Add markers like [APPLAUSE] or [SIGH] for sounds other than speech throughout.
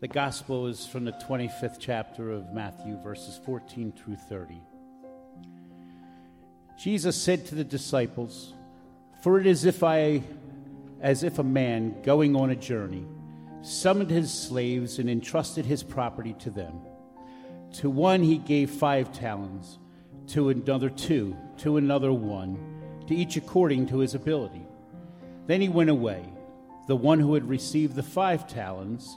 The gospel is from the 25th chapter of Matthew, verses 14 through 30. Jesus said to the disciples, For it is if I, as if a man going on a journey, summoned his slaves and entrusted his property to them. To one he gave five talents, to another two, to another one, to each according to his ability. Then he went away. The one who had received the five talents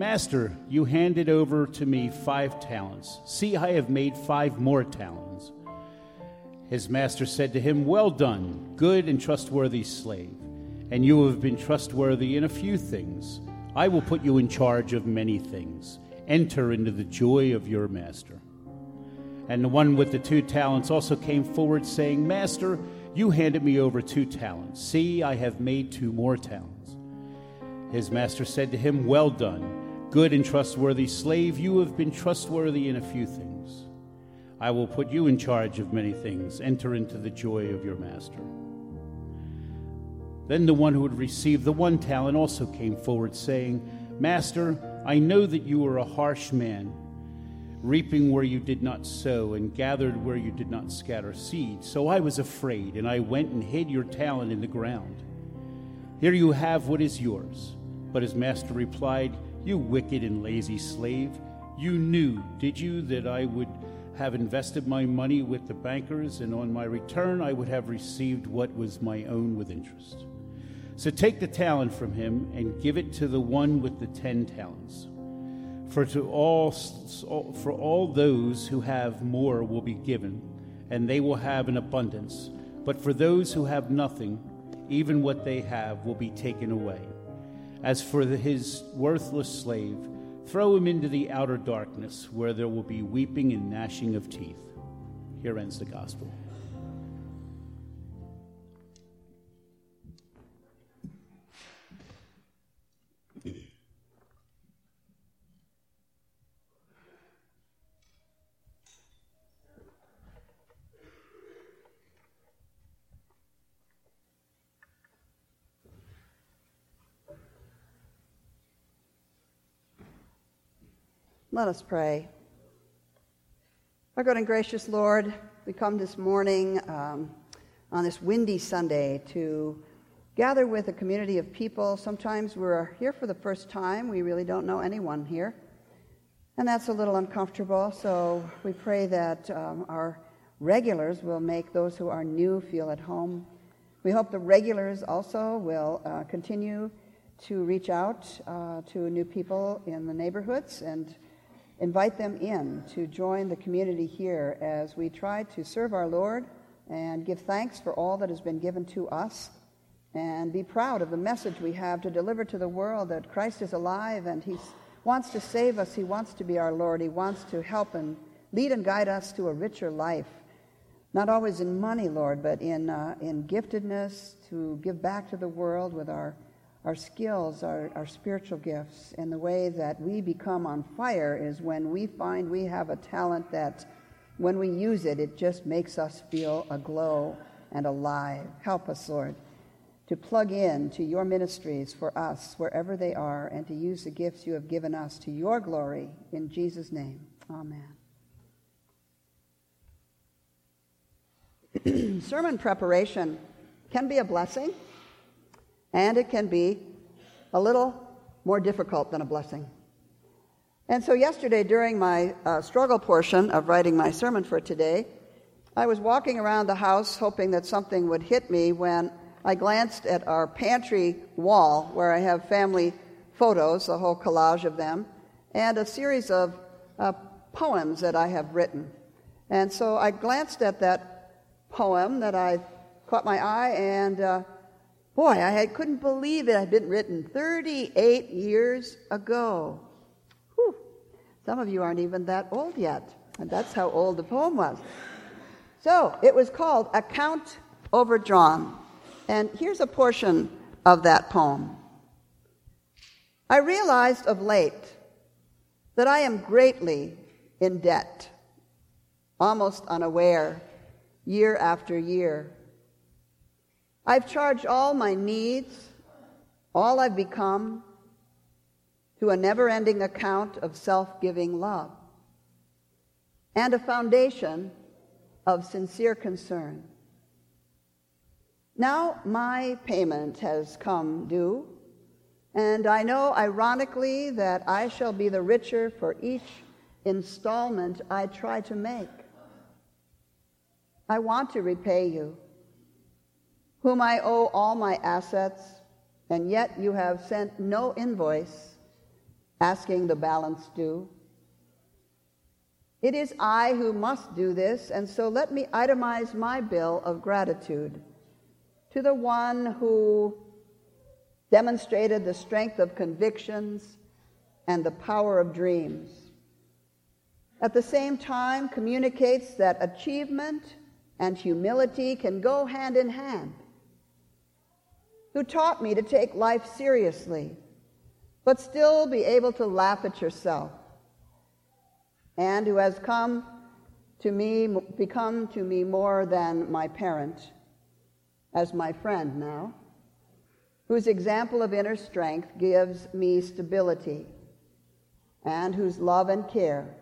Master, you handed over to me five talents. See, I have made five more talents. His master said to him, Well done, good and trustworthy slave and you have been trustworthy in a few things. I will put you in charge of many things. Enter into the joy of your master. And the one with the two talents also came forward, saying, Master, you handed me over two talents. See, I have made two more talents. His master said to him, Well done, good and trustworthy slave. You have been trustworthy in a few things. I will put you in charge of many things. Enter into the joy of your master. Then the one who had received the one talent also came forward, saying, Master, I know that you are a harsh man, reaping where you did not sow, and gathered where you did not scatter seed. So I was afraid, and I went and hid your talent in the ground. Here you have what is yours. But his master replied, You wicked and lazy slave, you knew, did you, that I would have invested my money with the bankers, and on my return I would have received what was my own with interest? So take the talent from him and give it to the one with the ten talents. For to all for all those who have more will be given, and they will have an abundance. But for those who have nothing, even what they have will be taken away. As for the, his worthless slave, throw him into the outer darkness, where there will be weeping and gnashing of teeth. Here ends the gospel. Let us pray. Our good and gracious Lord, we come this morning um, on this windy Sunday to gather with a community of people. Sometimes we're here for the first time, we really don't know anyone here. And that's a little uncomfortable, so we pray that um, our regulars will make those who are new feel at home. We hope the regulars also will uh, continue to reach out uh, to new people in the neighborhoods and invite them in to join the community here as we try to serve our Lord and give thanks for all that has been given to us and be proud of the message we have to deliver to the world that Christ is alive and He wants to save us. He wants to be our Lord. He wants to help and lead and guide us to a richer life. Not always in money, Lord, but in, uh, in giftedness to give back to the world with our our skills, our, our spiritual gifts, and the way that we become on fire is when we find we have a talent that, when we use it, it just makes us feel aglow and alive. Help us, Lord, to plug in to your ministries for us wherever they are and to use the gifts you have given us to your glory. In Jesus' name, amen. [CLEARS THROAT] Sermon preparation can be a blessing and it can be a little more difficult than a blessing. And so, yesterday, during my uh, struggle portion of writing my sermon for today, I was walking around the house hoping that something would hit me when I glanced at our pantry wall where I have family photos, a whole collage of them, and a series of uh, poems that I have written. And so I glanced at that poem that I caught my eye, and uh, Boy, I had, couldn't believe it had been written 38 years ago. Whew. Some of you aren't even that old yet, and that's how old the poem was. So it was called Account Overdrawn. And here's a portion of that poem. I realized of late that I am greatly in debt, almost unaware, year after year. I've charged all my needs, all I've become, to a never ending account of self giving love and a foundation of sincere concern. Now my payment has come due, and I know ironically that I shall be the richer for each installment I try to make. I want to repay you, whom I owe all my assets, and yet you have sent no invoice asking the balance due. It is I who must do this, and so let me itemize my bill of gratitude to the one who demonstrated the strength of convictions and the power of dreams. At the same time, communicates that achievement and humility can go hand in hand. Who taught me to take life seriously, but still be able to laugh at yourself and who has come to me, become to me more than my parent, as my friend now, whose example of inner strength gives me stability, and whose love and care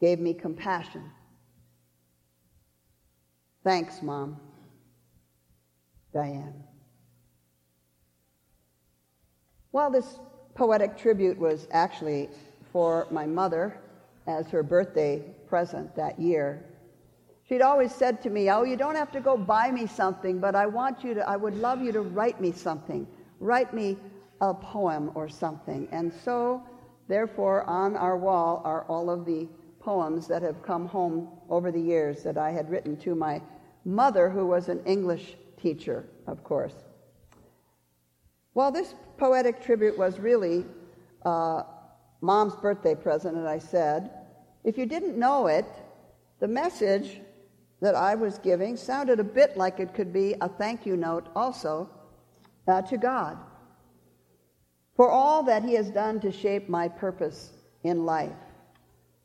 gave me compassion. Thanks, Mom. Diane. While this poetic tribute was actually for my mother, as her birthday present that year. She'd always said to me, Oh, you don't have to go buy me something, but I want you to, I would love you to write me something. Write me a poem or something. And so, therefore, on our wall are all of the poems that have come home over the years that I had written to my mother, who was an English teacher, of course. Well, this poetic tribute was really uh, mom's birthday present, and I said, if you didn't know it, the message that I was giving sounded a bit like it could be a thank you note also uh, to God for all that He has done to shape my purpose in life,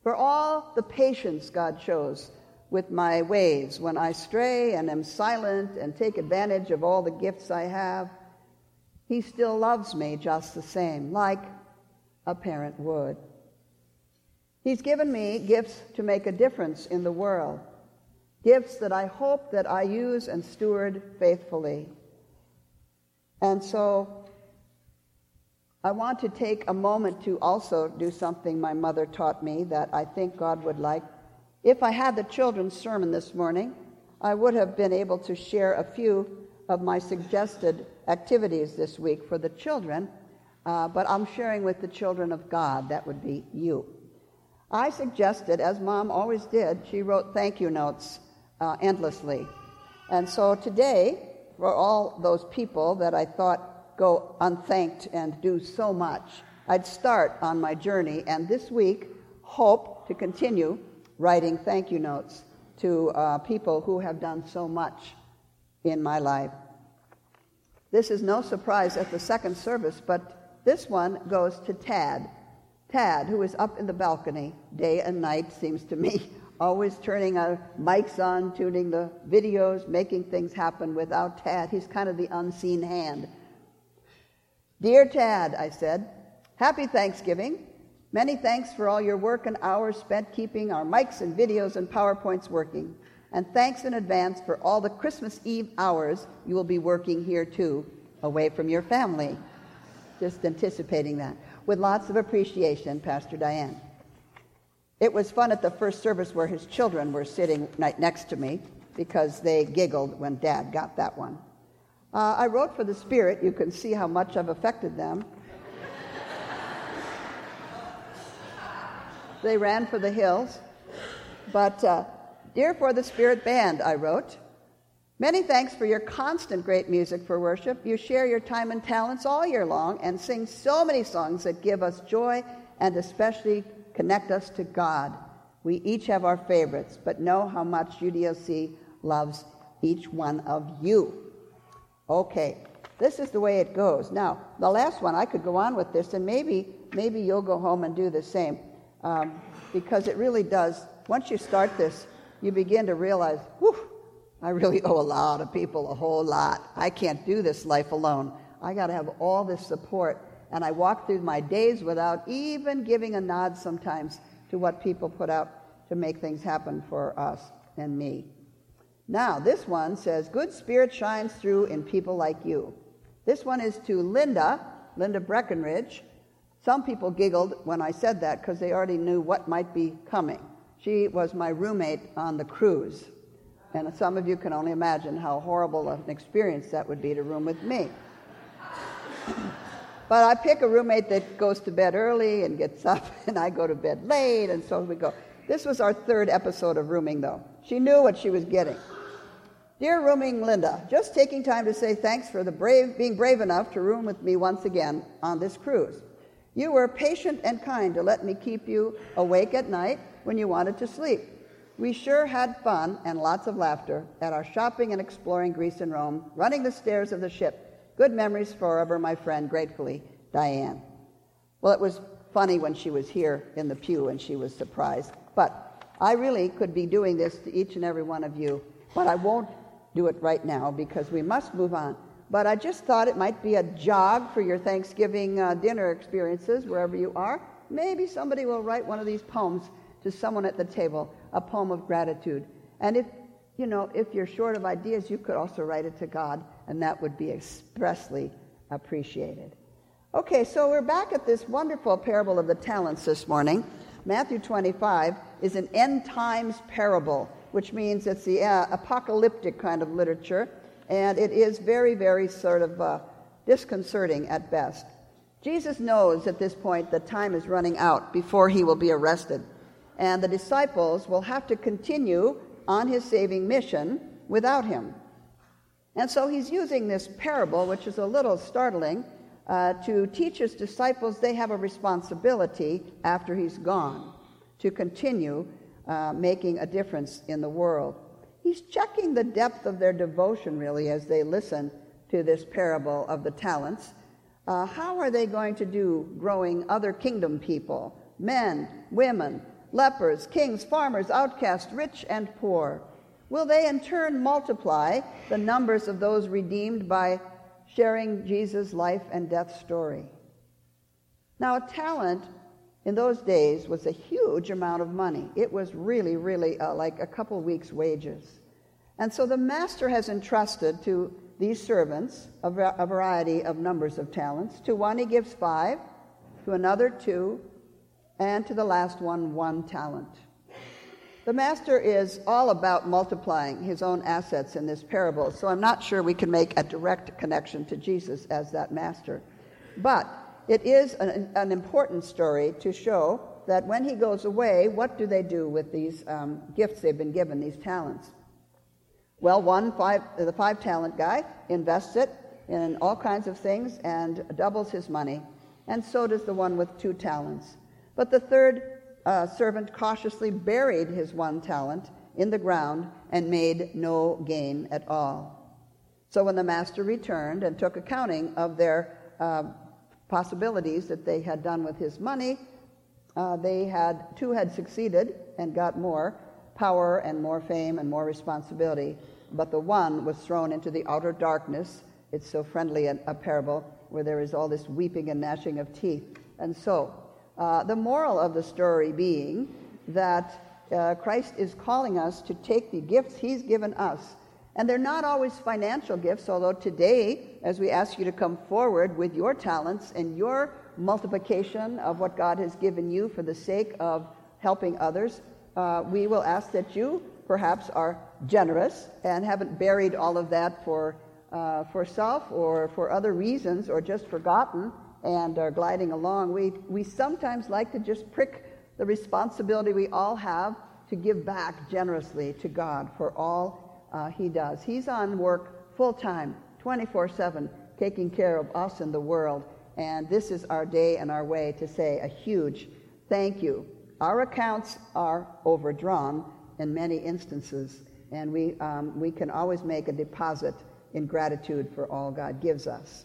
for all the patience God shows with my ways when I stray and am silent and take advantage of all the gifts I have. He still loves me just the same, like a parent would. He's given me gifts to make a difference in the world, gifts that I hope that I use and steward faithfully. And so I want to take a moment to also do something my mother taught me that I think God would like. If I had the children's sermon this morning, I would have been able to share a few of my suggested activities this week for the children uh, but I'm sharing with the children of God. That would be you. I suggested, as mom always did, she wrote thank you notes uh, endlessly. And so today, for all those people that I thought go unthanked and do so much, I'd start on my journey and this week hope to continue writing thank you notes to uh, people who have done so much in my life. This is no surprise at the second service, but this one goes to Tad. Tad, who is up in the balcony day and night, seems to me, [LAUGHS] always turning our mics on, tuning the videos, making things happen. Without Tad, he's kind of the unseen hand. Dear Tad, I said, Happy Thanksgiving. Many thanks for all your work and hours spent keeping our mics and videos and PowerPoints working. And thanks in advance for all the Christmas Eve hours you will be working here too, away from your family just anticipating that. With lots of appreciation, Pastor Diane. It was fun at the first service where his children were sitting right next to me because they giggled when Dad got that one. Uh, I wrote for the Spirit. You can see how much I've affected them. [LAUGHS] they ran for the hills. But, uh, Dear for the Spirit Band, I wrote. Many thanks for your constant great music for worship. You share your time and talents all year long and sing so many songs that give us joy and especially connect us to God. We each have our favorites, but know how much UDOC loves each one of you. Okay, this is the way it goes. Now, the last one, I could go on with this, and maybe, maybe you'll go home and do the same, um, because it really does. Once you start this, you begin to realize, whew, I really owe a lot of people a whole lot. I can't do this life alone. I got to have all this support. And I walk through my days without even giving a nod sometimes to what people put out to make things happen for us and me. Now, this one says, Good spirit shines through in people like you. This one is to Linda, Linda Breckenridge. Some people giggled when I said that because they already knew what might be coming. She was my roommate on the cruise. And some of you can only imagine how horrible an experience that would be to room with me. [COUGHS] but I pick a roommate that goes to bed early and gets up, [LAUGHS] and I go to bed late, and so we go. This was our third episode of rooming, though. She knew what she was getting. Dear rooming Linda, just taking time to say thanks for the brave, being brave enough to room with me once again on this cruise. You were patient and kind to let me keep you awake at night when you wanted to sleep. We sure had fun and lots of laughter at our shopping and exploring Greece and Rome, running the stairs of the ship. Good memories forever, my friend. Gratefully, Diane. Well, it was funny when she was here in the pew and she was surprised. But I really could be doing this to each and every one of you, but I won't do it right now because we must move on. But I just thought it might be a jog for your Thanksgiving uh, dinner experiences, wherever you are. Maybe somebody will write one of these poems to someone at the table, a poem of gratitude. And if, you know, if you're short of ideas, you could also write it to God, and that would be expressly appreciated. Okay, so we're back at this wonderful parable of the talents this morning. Matthew 25 is an end times parable which means it's the uh, apocalyptic kind of literature, and it is very, very sort of uh, disconcerting at best. Jesus knows at this point that time is running out before he will be arrested, and the disciples will have to continue on his saving mission without him. And so he's using this parable, which is a little startling, uh, to teach his disciples they have a responsibility after he's gone to continue uh, making a difference in the world. He's checking the depth of their devotion, really, as they listen to this parable of the talents. Uh, how are they going to do growing other kingdom people, men, women, lepers, kings, farmers, outcasts, rich and poor? Will they in turn multiply the numbers of those redeemed by sharing Jesus' life and death story? Now, a talent in those days was a huge amount of money. It was really, really uh, like a couple weeks' wages. And so the master has entrusted to these servants a, a variety of numbers of talents. To one he gives five, to another two, and to the last one one talent. The master is all about multiplying his own assets in this parable, so I'm not sure we can make a direct connection to Jesus as that master. But it is an, an, important story to show that when he goes away, what do they do with these um, gifts they've been given, these talents? Well, one, five, the five talent guy invests it in all kinds of things and doubles his money, and so does the one with two talents. But the third uh, servant cautiously buried his one talent in the ground and made no gain at all. So when the master returned and took accounting of their uh, possibilities that they had done with his money. Uh, they had two had succeeded and got more power and more fame and more responsibility, but the one was thrown into the outer darkness. It's so friendly a, a parable where there is all this weeping and gnashing of teeth. And so, uh, the moral of the story being that uh, Christ is calling us to take the gifts He's given us. And they're not always financial gifts, although today, as we ask you to come forward with your talents and your multiplication of what God has given you for the sake of helping others, uh, we will ask that you perhaps are generous and haven't buried all of that for, uh, for self or for other reasons or just forgotten and are gliding along. We, we sometimes like to just prick the responsibility we all have to give back generously to God for all uh, he does. He's on work full time, 24 7, taking care of us and the world. And this is our day and our way to say a huge thank you Our accounts are overdrawn in many instances, and we, um, we can always make a deposit in gratitude for all God gives us.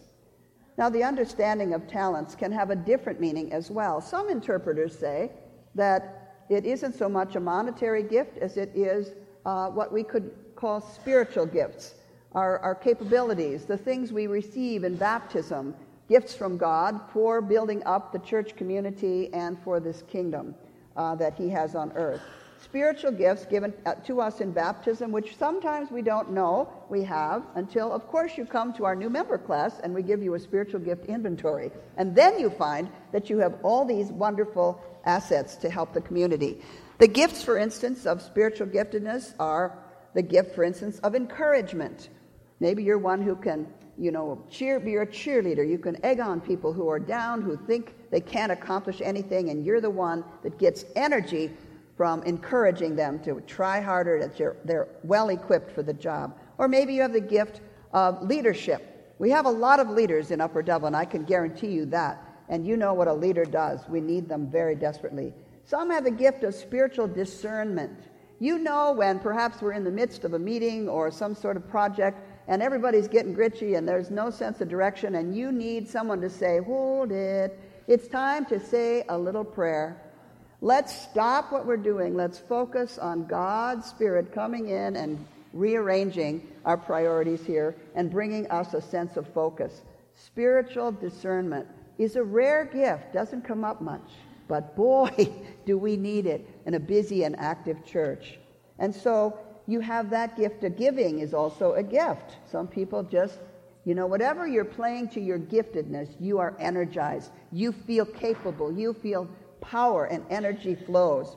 Now, the understanding of talents can have a different meaning as well. Some interpreters say that it isn't so much a monetary gift as it is uh, what we could call spiritual gifts, our, our capabilities, the things we receive in baptism, gifts from God for building up the church community and for this kingdom uh, that He has on earth spiritual gifts given uh, to us in baptism, which sometimes we don't know we have until, of course, you come to our new member class and we give you a spiritual gift inventory. And then you find that you have all these wonderful assets to help the community. The gifts, for instance, of spiritual giftedness are the gift, for instance, of encouragement. Maybe you're one who can, you know, cheer, be a cheerleader. You can egg on people who are down, who think they can't accomplish anything, and you're the one that gets energy from encouraging them to try harder, that they're, they're well equipped for the job. Or maybe you have the gift of leadership. We have a lot of leaders in Upper Dublin, I can guarantee you that. And you know what a leader does. We need them very desperately. Some have the gift of spiritual discernment. You know when perhaps we're in the midst of a meeting or some sort of project and everybody's getting gritchy and there's no sense of direction and you need someone to say, Hold it. It's time to say a little prayer Let's stop what we're doing. Let's focus on God's Spirit coming in and rearranging our priorities here and bringing us a sense of focus. Spiritual discernment is a rare gift, doesn't come up much, but boy, [LAUGHS] do we need it in a busy and active church. And so you have that gift of giving is also a gift. Some people just, you know, whatever you're playing to your giftedness, you are energized. You feel capable. You feel power and energy flows.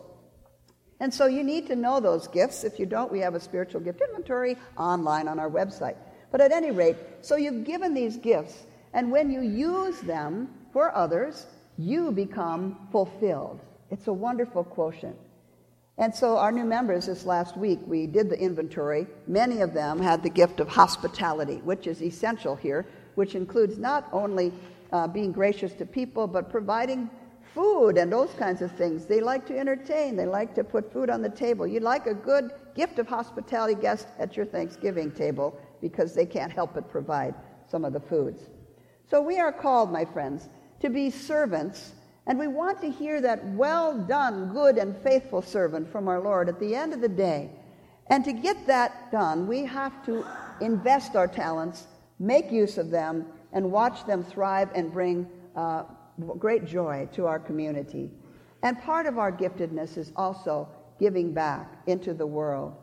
And so you need to know those gifts. If you don't, we have a spiritual gift inventory online on our website. But at any rate, so you've given these gifts, and when you use them for others, you become fulfilled. It's a wonderful quotient. And so, our new members this last week, we did the inventory. Many of them had the gift of hospitality, which is essential here, which includes not only uh, being gracious to people, but providing food and those kinds of things. They like to entertain, they like to put food on the table. You'd like a good gift of hospitality guest at your Thanksgiving table because they can't help but provide some of the foods. So we are called, my friends, to be servants, and we want to hear that well done, good and faithful servant from our Lord at the end of the day. And to get that done, we have to invest our talents, make use of them, and watch them thrive and bring uh, great joy to our community. And part of our giftedness is also giving back into the world.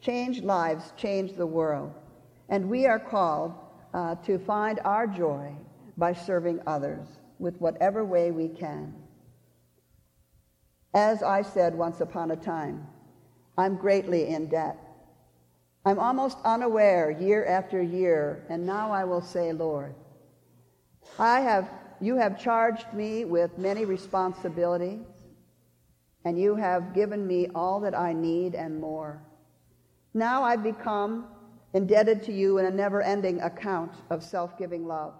Change lives, change the world. And we are called uh, to find our joy by serving others with whatever way we can. As I said once upon a time, I'm greatly in debt. I'm almost unaware year after year, and now I will say, Lord, I have you have charged me with many responsibilities, and you have given me all that I need and more. Now I've become indebted to you in a never ending account of self giving love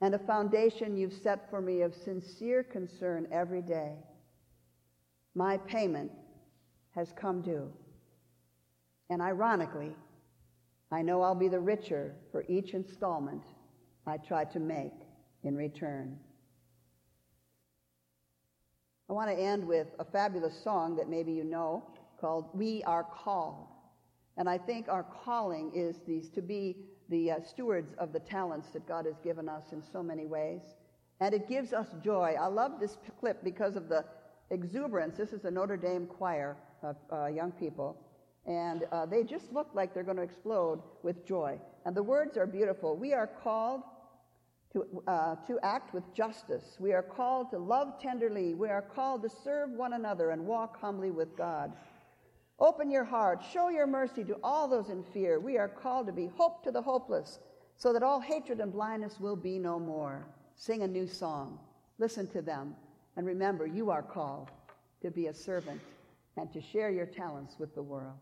and a foundation you've set for me of sincere concern every day. My payment has come due. And ironically, I know I'll be the richer for each installment I try to make in return. I want to end with a fabulous song that maybe you know called We Are Called. And I think our calling is these to be the uh, stewards of the talents that God has given us in so many ways. And it gives us joy. I love this clip because of the exuberance. This is a Notre Dame choir of uh, young people. And uh, they just look like they're going to explode with joy. And the words are beautiful. We are called to, uh, to act with justice. We are called to love tenderly. We are called to serve one another and walk humbly with God. Open your heart. Show your mercy to all those in fear. We are called to be hope to the hopeless so that all hatred and blindness will be no more. Sing a new song. Listen to them. And remember, you are called to be a servant and to share your talents with the world.